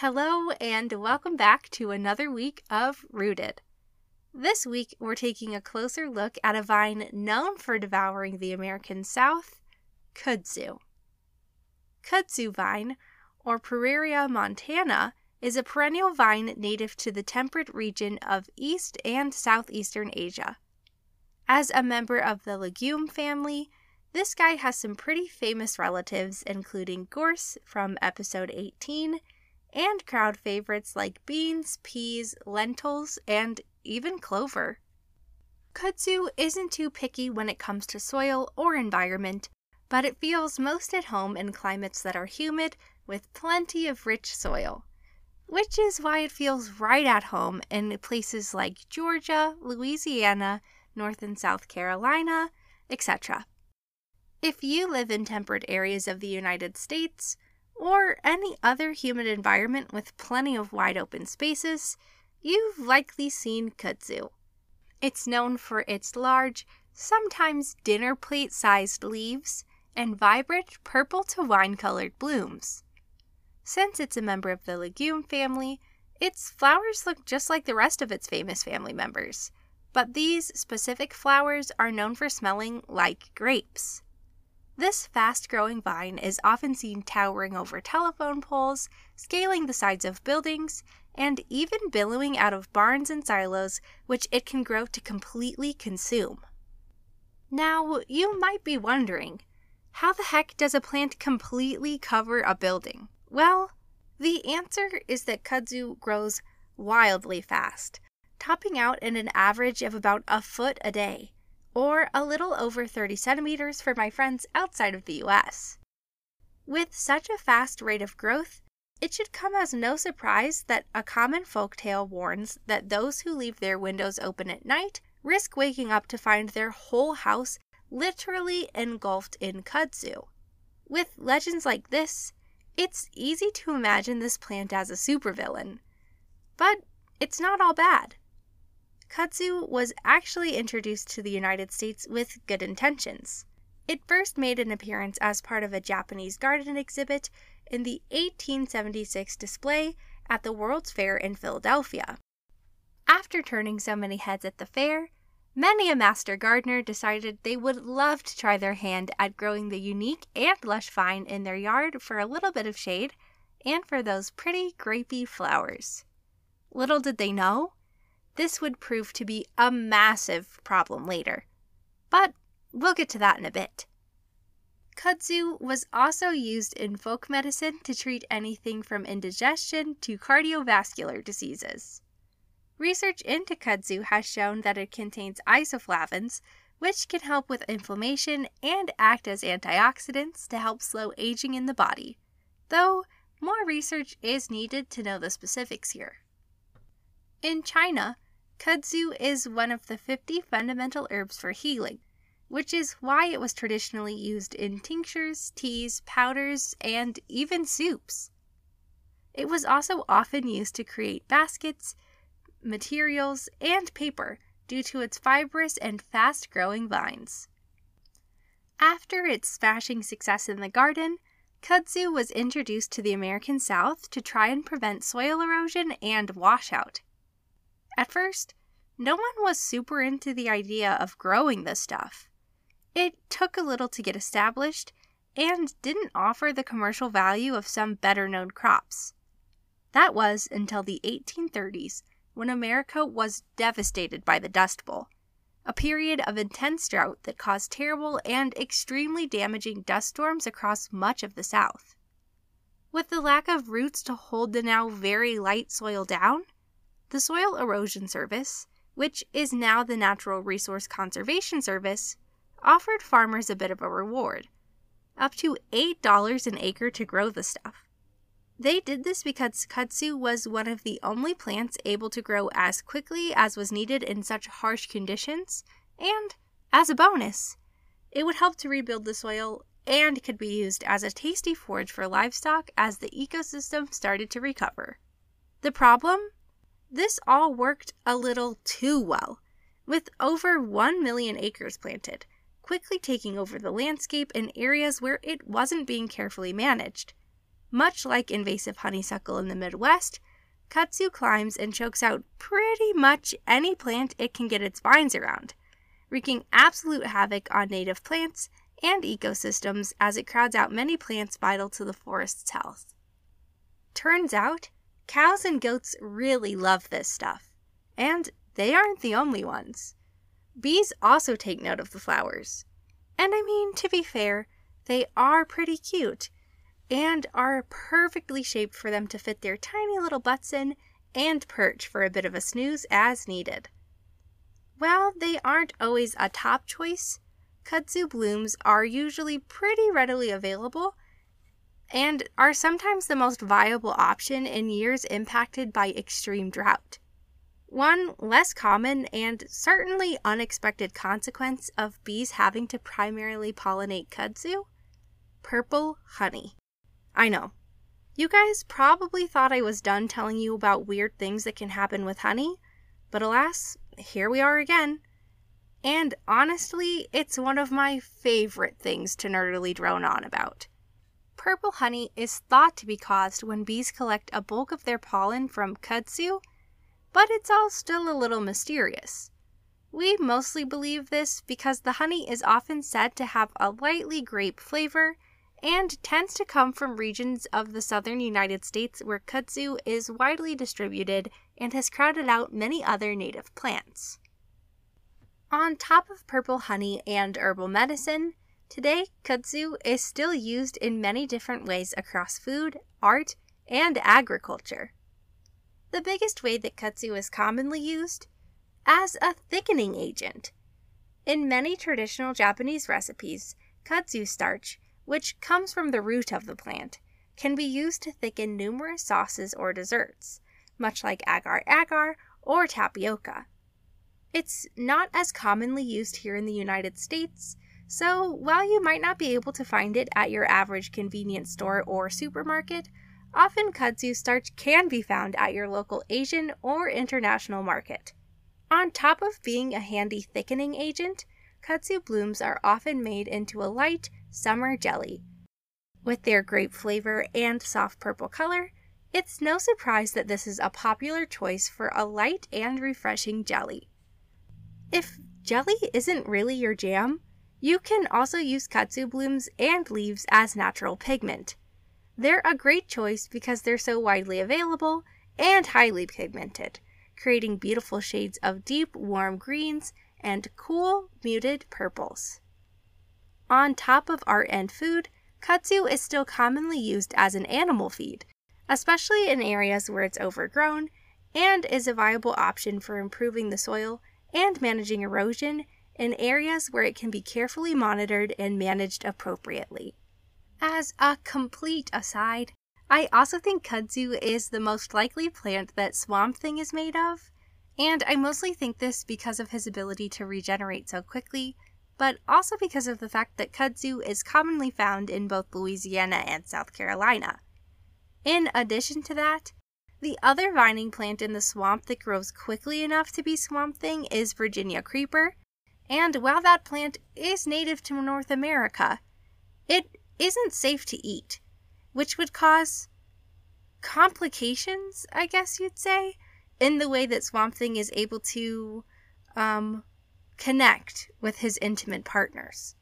Hello, and welcome back to another week of Rooted. This week, we're taking a closer look at a vine known for devouring the American South, kudzu. Kudzu vine, or Pueraria montana, is a perennial vine native to the temperate region of East and Southeastern Asia. As a member of the legume family, this guy has some pretty famous relatives, including gorse from episode 18 and crowd favorites like beans, peas, lentils, and even clover. Kudzu isn't too picky when it comes to soil or environment, but it feels most at home in climates that are humid with plenty of rich soil, which is why it feels right at home in places like Georgia, Louisiana, North and South Carolina, etc. If you live in temperate areas of the United States, or any other humid environment with plenty of wide open spaces, you've likely seen kudzu. It's known for its large, sometimes dinner plate sized leaves and vibrant purple to wine colored blooms. Since it's a member of the legume family, its flowers look just like the rest of its famous family members, but these specific flowers are known for smelling like grapes. This fast growing vine is often seen towering over telephone poles, scaling the sides of buildings, and even billowing out of barns and silos, which it can grow to completely consume. Now, you might be wondering how the heck does a plant completely cover a building? Well, the answer is that kudzu grows wildly fast, topping out at an average of about a foot a day or a little over 30 centimeters for my friends outside of the US. With such a fast rate of growth, it should come as no surprise that a common folk tale warns that those who leave their windows open at night risk waking up to find their whole house literally engulfed in kudzu. With legends like this, it's easy to imagine this plant as a supervillain. But it's not all bad. Kudzu was actually introduced to the United States with good intentions. It first made an appearance as part of a Japanese garden exhibit in the 1876 display at the World's Fair in Philadelphia. After turning so many heads at the fair, many a master gardener decided they would love to try their hand at growing the unique and lush vine in their yard for a little bit of shade and for those pretty grapey flowers. Little did they know, this would prove to be a massive problem later. But we'll get to that in a bit. Kudzu was also used in folk medicine to treat anything from indigestion to cardiovascular diseases. Research into kudzu has shown that it contains isoflavones, which can help with inflammation and act as antioxidants to help slow aging in the body, though more research is needed to know the specifics here. In China, kudzu is one of the 50 fundamental herbs for healing, which is why it was traditionally used in tinctures, teas, powders, and even soups. It was also often used to create baskets, materials, and paper due to its fibrous and fast growing vines. After its smashing success in the garden, kudzu was introduced to the American South to try and prevent soil erosion and washout. At first, no one was super into the idea of growing this stuff. It took a little to get established and didn't offer the commercial value of some better known crops. That was until the 1830s when America was devastated by the Dust Bowl, a period of intense drought that caused terrible and extremely damaging dust storms across much of the South. With the lack of roots to hold the now very light soil down, the Soil Erosion Service, which is now the Natural Resource Conservation Service, offered farmers a bit of a reward up to $8 an acre to grow the stuff. They did this because kudzu was one of the only plants able to grow as quickly as was needed in such harsh conditions, and, as a bonus, it would help to rebuild the soil and could be used as a tasty forage for livestock as the ecosystem started to recover. The problem? This all worked a little too well, with over 1 million acres planted, quickly taking over the landscape in areas where it wasn't being carefully managed. Much like invasive honeysuckle in the Midwest, kudzu climbs and chokes out pretty much any plant it can get its vines around, wreaking absolute havoc on native plants and ecosystems as it crowds out many plants vital to the forest's health. Turns out, cows and goats really love this stuff, and they aren't the only ones. Bees also take note of the flowers. And I mean, to be fair, they are pretty cute and are perfectly shaped for them to fit their tiny little butts in and perch for a bit of a snooze as needed. While they aren't always a top choice, kudzu blooms are usually pretty readily available and are sometimes the most viable option in years impacted by extreme drought. One less common and certainly unexpected consequence of bees having to primarily pollinate kudzu purple honey. I know. You guys probably thought I was done telling you about weird things that can happen with honey, but alas, here we are again. And honestly, it's one of my favorite things to nerdily drone on about. Purple honey is thought to be caused when bees collect a bulk of their pollen from kudzu, but it's all still a little mysterious. We mostly believe this because the honey is often said to have a lightly grape flavor and tends to come from regions of the southern United States where kudzu is widely distributed and has crowded out many other native plants. On top of purple honey and herbal medicine, today kudzu is still used in many different ways across food, art, and agriculture. The biggest way that kudzu is commonly used? As a thickening agent. In many traditional Japanese recipes, kudzu starch which comes from the root of the plant, can be used to thicken numerous sauces or desserts, much like agar agar or tapioca. It's not as commonly used here in the United States, so while you might not be able to find it at your average convenience store or supermarket, often kudzu starch can be found at your local Asian or international market. On top of being a handy thickening agent, kudzu blooms are often made into a light, summer jelly. With their grape flavor and soft purple color, it's no surprise that this is a popular choice for a light and refreshing jelly. If jelly isn't really your jam, you can also use kudzu blooms and leaves as natural pigment. They're a great choice because they're so widely available and highly pigmented, creating beautiful shades of deep, warm greens and cool, muted purples. On top of art and food, kudzu is still commonly used as an animal feed, especially in areas where it's overgrown, and is a viable option for improving the soil and managing erosion in areas where it can be carefully monitored and managed appropriately. As a complete aside, I also think kudzu is the most likely plant that Swamp Thing is made of, and I mostly think this because of his ability to regenerate so quickly but also because of the fact that kudzu is commonly found in both Louisiana and South Carolina. In addition to that, the other vining plant in the swamp that grows quickly enough to be swamp thing is Virginia creeper, and while that plant is native to North America, it isn't safe to eat, which would cause complications, I guess you'd say, in the way that Swamp Thing is able to um, connect with his intimate partners.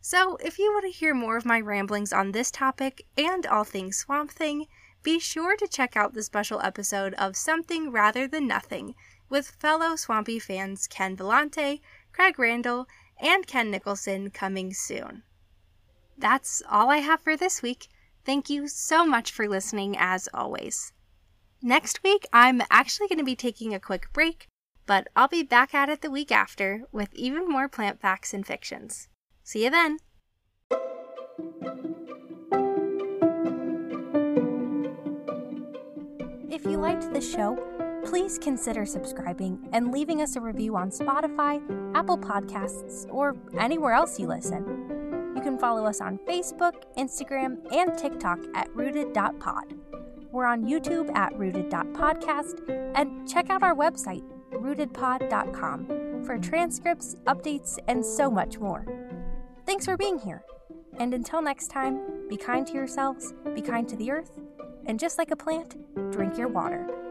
So, if you want to hear more of my ramblings on this topic and all things Swamp Thing, be sure to check out the special episode of Something Rather Than Nothing with fellow Swampy fans Ken Vellante, Craig Randall, and Ken Nicholson coming soon. That's all I have for this week. Thank you so much for listening, as always. Next week, I'm actually going to be taking a quick break but I'll be back at it the week after with even more plant facts and fictions. See you then! If you liked the show, please consider subscribing and leaving us a review on Spotify, Apple Podcasts, or anywhere else you listen. You can follow us on Facebook, Instagram, and TikTok at rooted.pod. We're on YouTube at rooted.podcast, and check out our website, rootedpod.com, for transcripts, updates, and so much more. Thanks for being here. And until next time, be kind to yourselves, be kind to the earth, and just like a plant, drink your water.